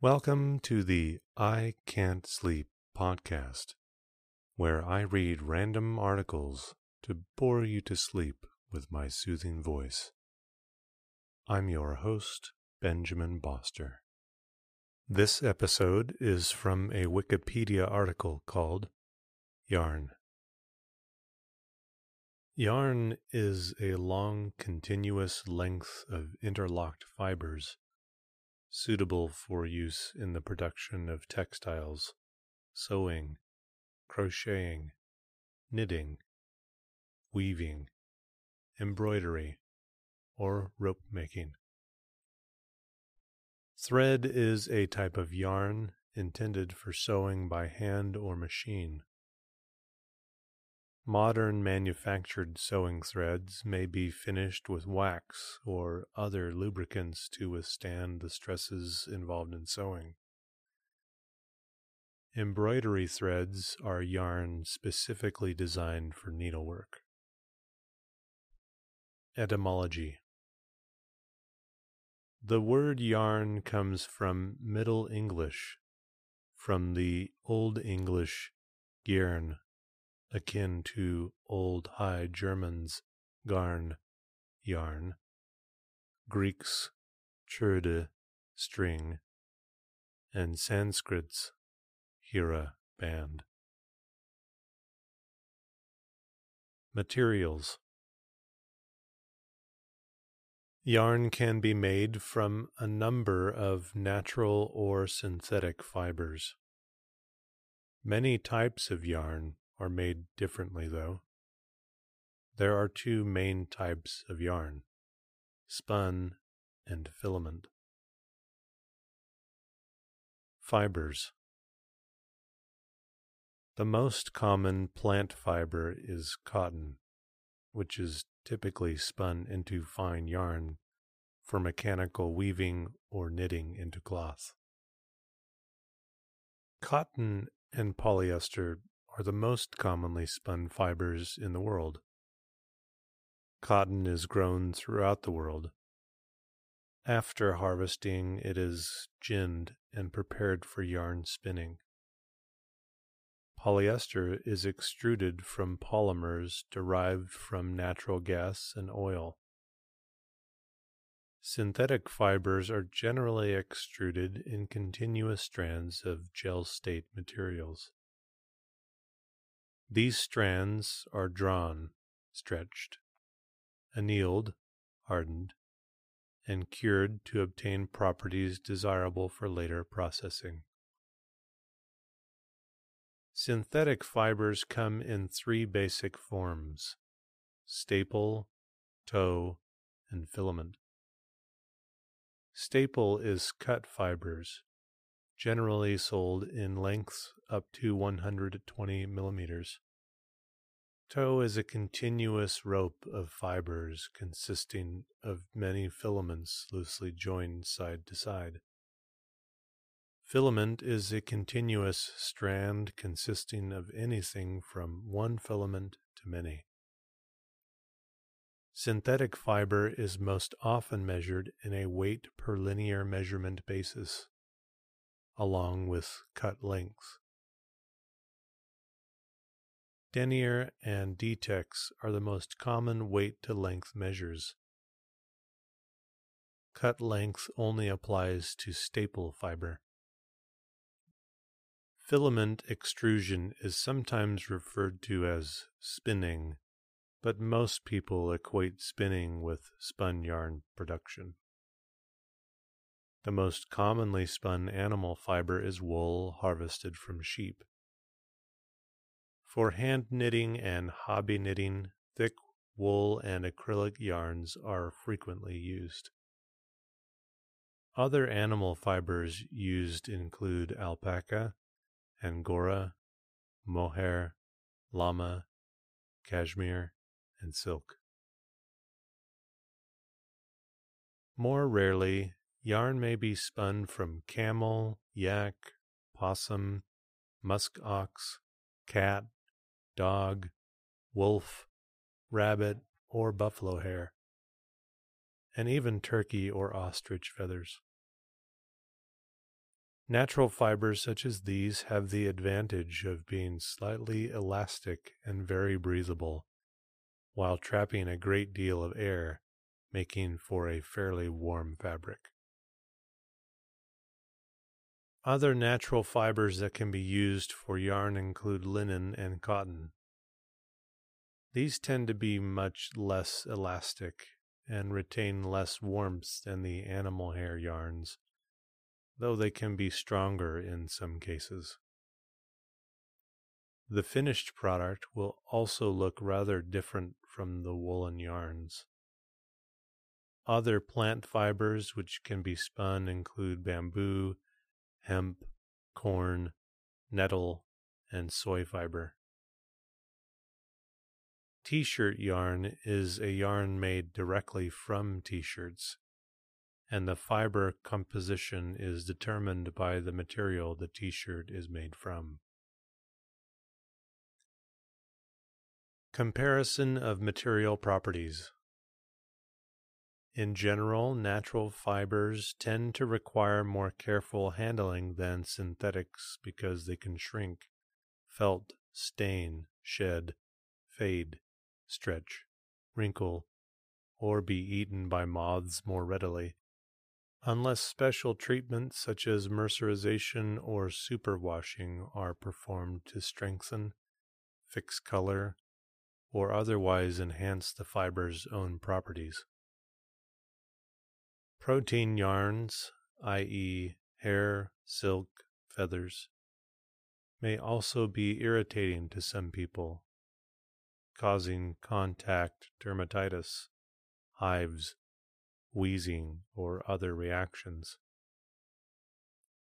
Welcome to the I Can't Sleep podcast, where I read random articles to bore you to sleep with my soothing voice. I'm your host, Benjamin Boster. This episode is from a Wikipedia article called Yarn. Yarn is a long, continuous length of interlocked fibers suitable for use in the production of textiles, sewing, crocheting, knitting, weaving, embroidery, or rope making. Thread is a type of yarn intended for sewing by hand or machine. Modern manufactured sewing threads may be finished with wax or other lubricants to withstand the stresses involved in sewing. Embroidery threads are yarn specifically designed for needlework. Etymology The word yarn comes from Middle English, from the Old English "gyrn," akin to Old High German's garn, yarn, Greek's cherde, string, and Sanskrit's hira, band. Materials Yarn can be made from a number of natural or synthetic fibers. Many types of yarn are made differently, though. There are two main types of yarn spun and filament. Fibers. The most common plant fiber is cotton, which is typically spun into fine yarn for mechanical weaving or knitting into cloth. Cotton and polyester are the most commonly spun fibers in the world. Cotton is grown throughout the world. After harvesting, it is ginned and prepared for yarn spinning. Polyester is extruded from polymers derived from natural gas and oil. Synthetic fibers are generally extruded in continuous strands of gel state materials. These strands are drawn, stretched, annealed, hardened, and cured to obtain properties desirable for later processing. Synthetic fibers come in three basic forms staple, tow, and filament. Staple is cut fibers, generally sold in lengths up to 120 millimeters. Tow is a continuous rope of fibers consisting of many filaments loosely joined side to side. Filament is a continuous strand consisting of anything from one filament to many. Synthetic fiber is most often measured in a weight per linear measurement basis along with cut length. Denier and Dtex are the most common weight to length measures. Cut length only applies to staple fiber. Filament extrusion is sometimes referred to as spinning, but most people equate spinning with spun yarn production. The most commonly spun animal fiber is wool harvested from sheep. For hand knitting and hobby knitting, thick wool and acrylic yarns are frequently used. Other animal fibers used include alpaca, angora, mohair, llama, cashmere, and silk. More rarely, Yarn may be spun from camel, yak, possum, musk ox, cat, dog, wolf, rabbit, or buffalo hair, and even turkey or ostrich feathers. Natural fibers such as these have the advantage of being slightly elastic and very breathable, while trapping a great deal of air, making for a fairly warm fabric. Other natural fibers that can be used for yarn include linen and cotton. These tend to be much less elastic and retain less warmth than the animal hair yarns though they can be stronger in some cases. The finished product will also look rather different from the woolen yarns. Other plant fibers which can be spun include bamboo, hemp, corn, nettle, and soy fiber. T shirt yarn is a yarn made directly from t shirts and the fiber composition is determined by the material the t shirt is made from. Comparison of material properties. In general, natural fibers tend to require more careful handling than synthetics because they can shrink, felt, stain, shed, fade, stretch, wrinkle, or be eaten by moths more readily unless special treatments such as mercerization or superwashing are performed to strengthen, fix color, or otherwise enhance the fiber's own properties. Protein yarns, i.e., hair, silk, feathers, may also be irritating to some people, causing contact dermatitis, hives, wheezing, or other reactions.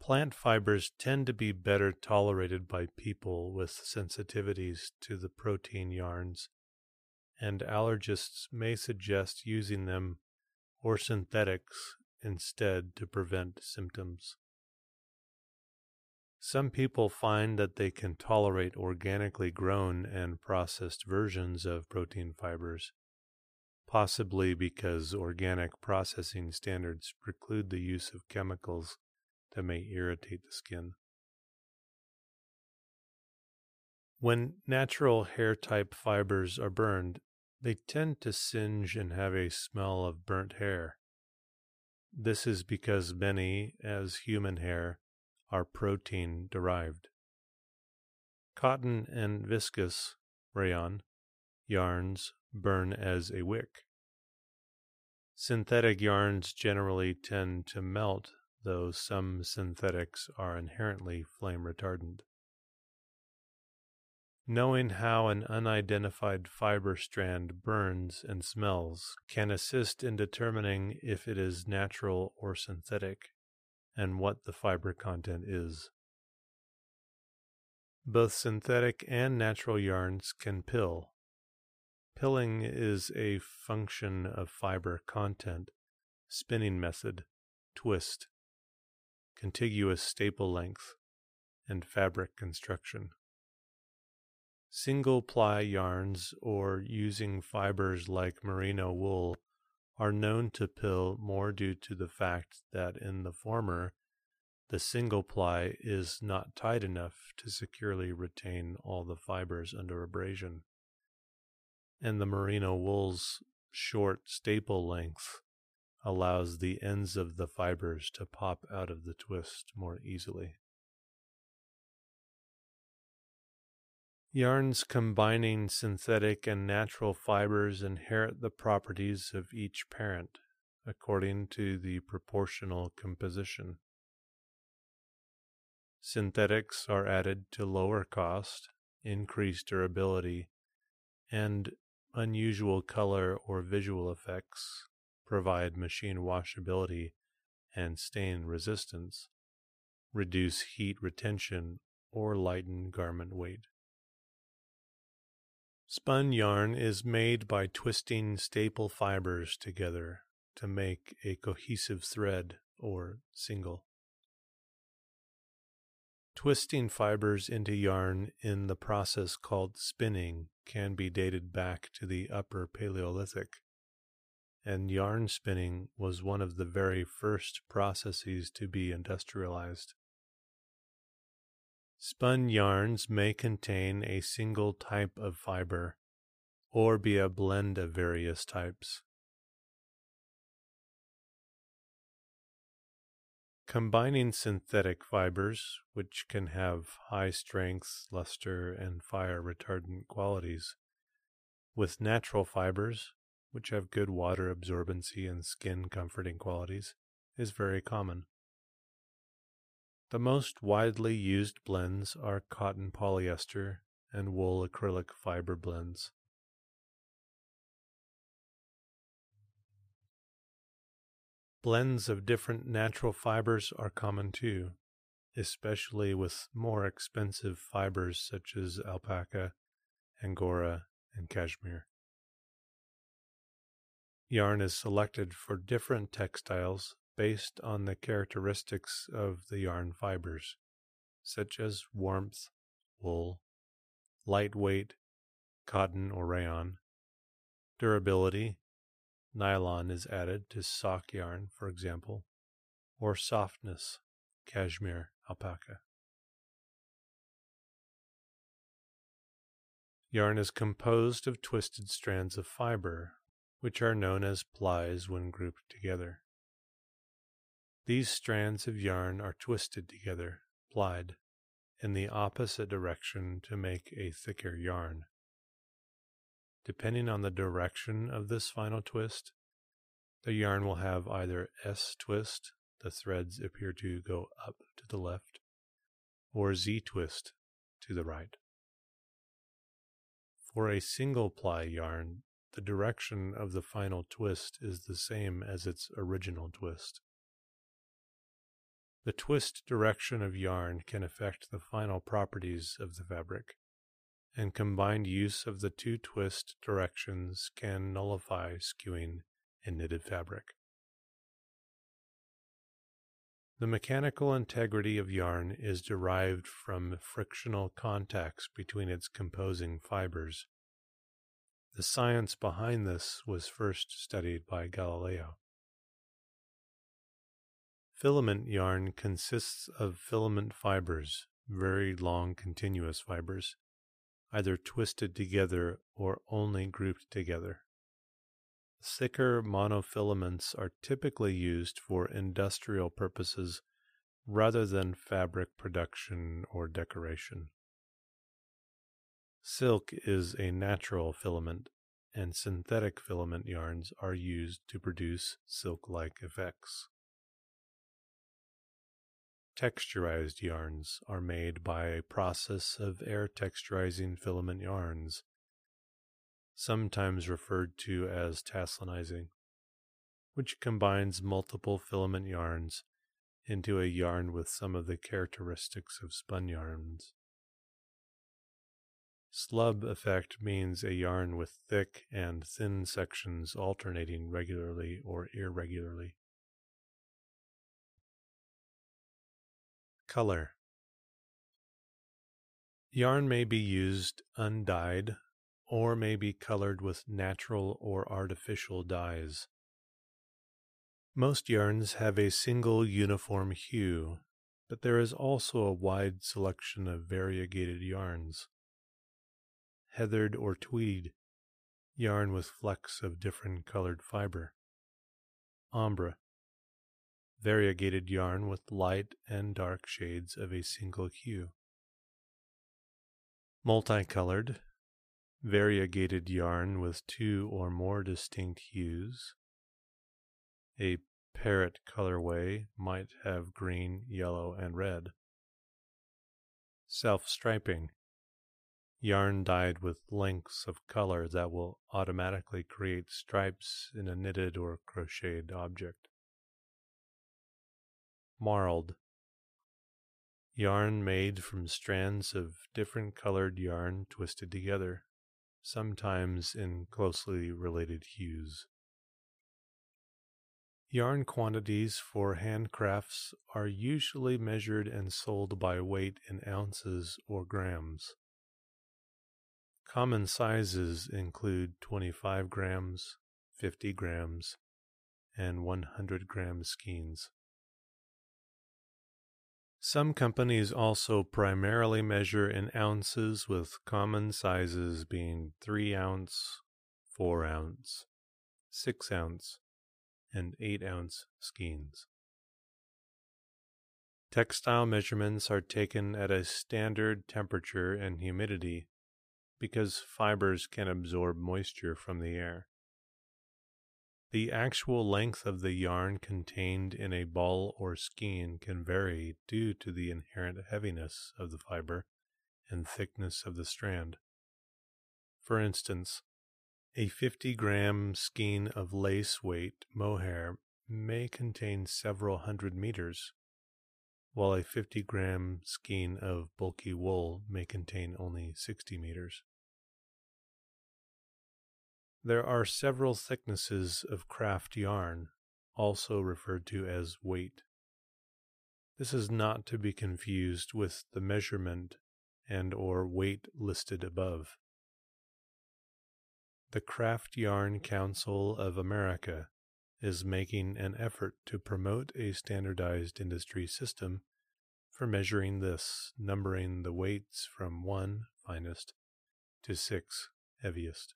Plant fibers tend to be better tolerated by people with sensitivities to the protein yarns, and allergists may suggest using them or synthetics instead to prevent symptoms. Some people find that they can tolerate organically grown and processed versions of protein fibers, possibly because organic processing standards preclude the use of chemicals that may irritate the skin. When natural hair type fibers are burned, they tend to singe and have a smell of burnt hair. This is because many, as human hair, are protein derived. Cotton and viscose, rayon, yarns burn as a wick. Synthetic yarns generally tend to melt, though some synthetics are inherently flame retardant. Knowing how an unidentified fiber strand burns and smells can assist in determining if it is natural or synthetic and what the fiber content is. Both synthetic and natural yarns can pill, Pilling is a function of fiber content, spinning method, twist, contiguous staple length, and fabric construction. Single ply yarns or using fibers like merino wool are known to pill more due to the fact that in the former, the single ply is not tight enough to securely retain all the fibers under abrasion and the merino wool's short staple length allows the ends of the fibers to pop out of the twist more easily. Yarns combining synthetic and natural fibers inherit the properties of each parent according to the proportional composition. Synthetics are added to lower cost, increase durability, and unusual color or visual effects, provide machine washability and stain resistance, reduce heat retention, or lighten garment weight. Spun yarn is made by twisting staple fibers together to make a cohesive thread or single. Twisting fibers into yarn in the process called spinning can be dated back to the Upper Paleolithic, and yarn spinning was one of the very first processes to be industrialized. Spun yarns may contain a single type of fiber or be a blend of various types. Combining synthetic fibers, which can have high strength, luster, and fire retardant qualities, with natural fibers, which have good water absorbency and skin comforting qualities, is very common. The most widely used blends are cotton polyester and wool acrylic fiber blends. Blends of different natural fibers are common too, especially with more expensive fibers such as alpaca, angora, and cashmere. Yarn is selected for different textiles based on the characteristics of the yarn fibers, such as warmth, wool, lightweight, cotton or rayon, durability, Nylon is added to sock yarn, for example, or softness, cashmere, alpaca. Yarn is composed of twisted strands of fiber, which are known as plies when grouped together. These strands of yarn are twisted together, plied, in the opposite direction to make a thicker yarn. Depending on the direction of this final twist, the yarn will have either S twist, the threads appear to go up to the left, or Z twist to the right. For a single ply yarn, the direction of the final twist is the same as its original twist. The twist direction of yarn can affect the final properties of the fabric and combined use of the two twist directions can nullify skewing in knitted fabric. The mechanical integrity of yarn is derived from frictional contacts between its composing fibers. The science behind this was first studied by Galileo. Filament yarn consists of filament fibers, very long continuous fibers, either twisted together or only grouped together. Thicker monofilaments are typically used for industrial purposes rather than fabric production or decoration. Silk is a natural filament, and synthetic filament yarns are used to produce silk like effects. Texturized yarns are made by a process of air texturizing filament yarns, sometimes referred to as Taslanizing, which combines multiple filament yarns into a yarn with some of the characteristics of spun yarns. Slub effect means a yarn with thick and thin sections alternating regularly or irregularly. Color Yarn may be used undyed or may be colored with natural or artificial dyes. Most yarns have a single uniform hue, but there is also a wide selection of variegated yarns. Heathered or tweed, yarn with flecks of different colored fiber. Ombre, variegated yarn with light and dark shades of a single hue. Multicolored, variegated yarn with two or more distinct hues. A parrot colorway might have green, yellow, and red. Self-striping, yarn dyed with lengths of color that will automatically create stripes in a knitted or crocheted object marled. Yarn made from strands of different colored yarn twisted together, sometimes in closely related hues. Yarn quantities for handcrafts are usually measured and sold by weight in ounces or grams. Common sizes include 25 grams, 50 grams, and 100 gram skeins. Some companies also primarily measure in ounces, with common sizes being 3 ounce, 4 ounce, 6 ounce, and 8 ounce skeins. Textile measurements are taken at a standard temperature and humidity because fibers can absorb moisture from the air. The actual length of the yarn contained in a ball or skein can vary due to the inherent heaviness of the fiber and thickness of the strand. For instance, a 50 gram skein of lace weight mohair may contain several hundred meters, while a 50 gram skein of bulky wool may contain only 60 meters. There are several thicknesses of craft yarn, also referred to as weight. This is not to be confused with the measurement and or weight listed above. The Craft Yarn Council of America is making an effort to promote a standardized industry system for measuring this, numbering the weights from 1 finest to 6 heaviest.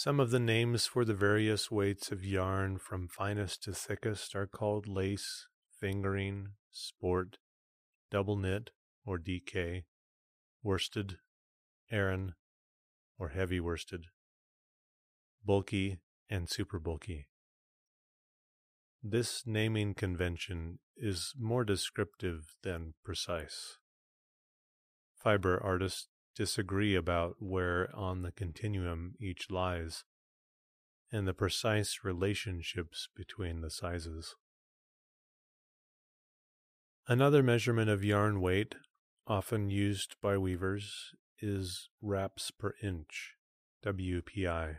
Some of the names for the various weights of yarn from finest to thickest are called lace, fingering, sport, double knit or DK, worsted, aran, or heavy worsted, bulky, and super bulky. This naming convention is more descriptive than precise. Fiber artists disagree about where on the continuum each lies and the precise relationships between the sizes. Another measurement of yarn weight, often used by weavers, is wraps per inch, WPI.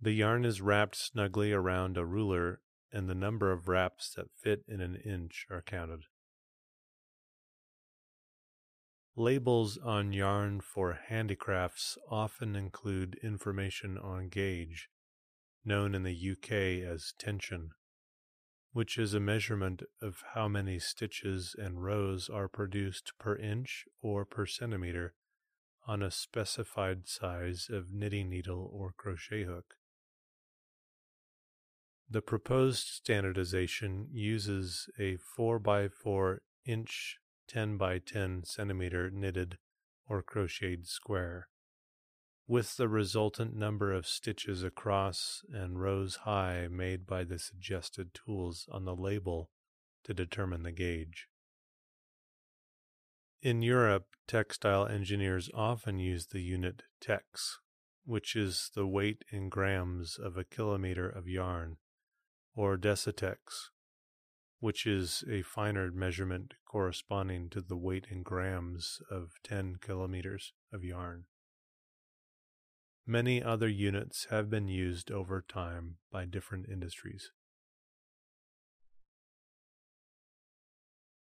The yarn is wrapped snugly around a ruler, and the number of wraps that fit in an inch are counted. Labels on yarn for handicrafts often include information on gauge, known in the UK as tension, which is a measurement of how many stitches and rows are produced per inch or per centimeter on a specified size of knitting needle or crochet hook. The proposed standardization uses a 4 by 4 inch 10 by 10 centimeter knitted or crocheted square, with the resultant number of stitches across and rows high made by the suggested tools on the label to determine the gauge. In Europe, textile engineers often use the unit tex, which is the weight in grams of a kilometer of yarn, or decitex, which is a finer measurement corresponding to the weight in grams of 10 kilometers of yarn. Many other units have been used over time by different industries.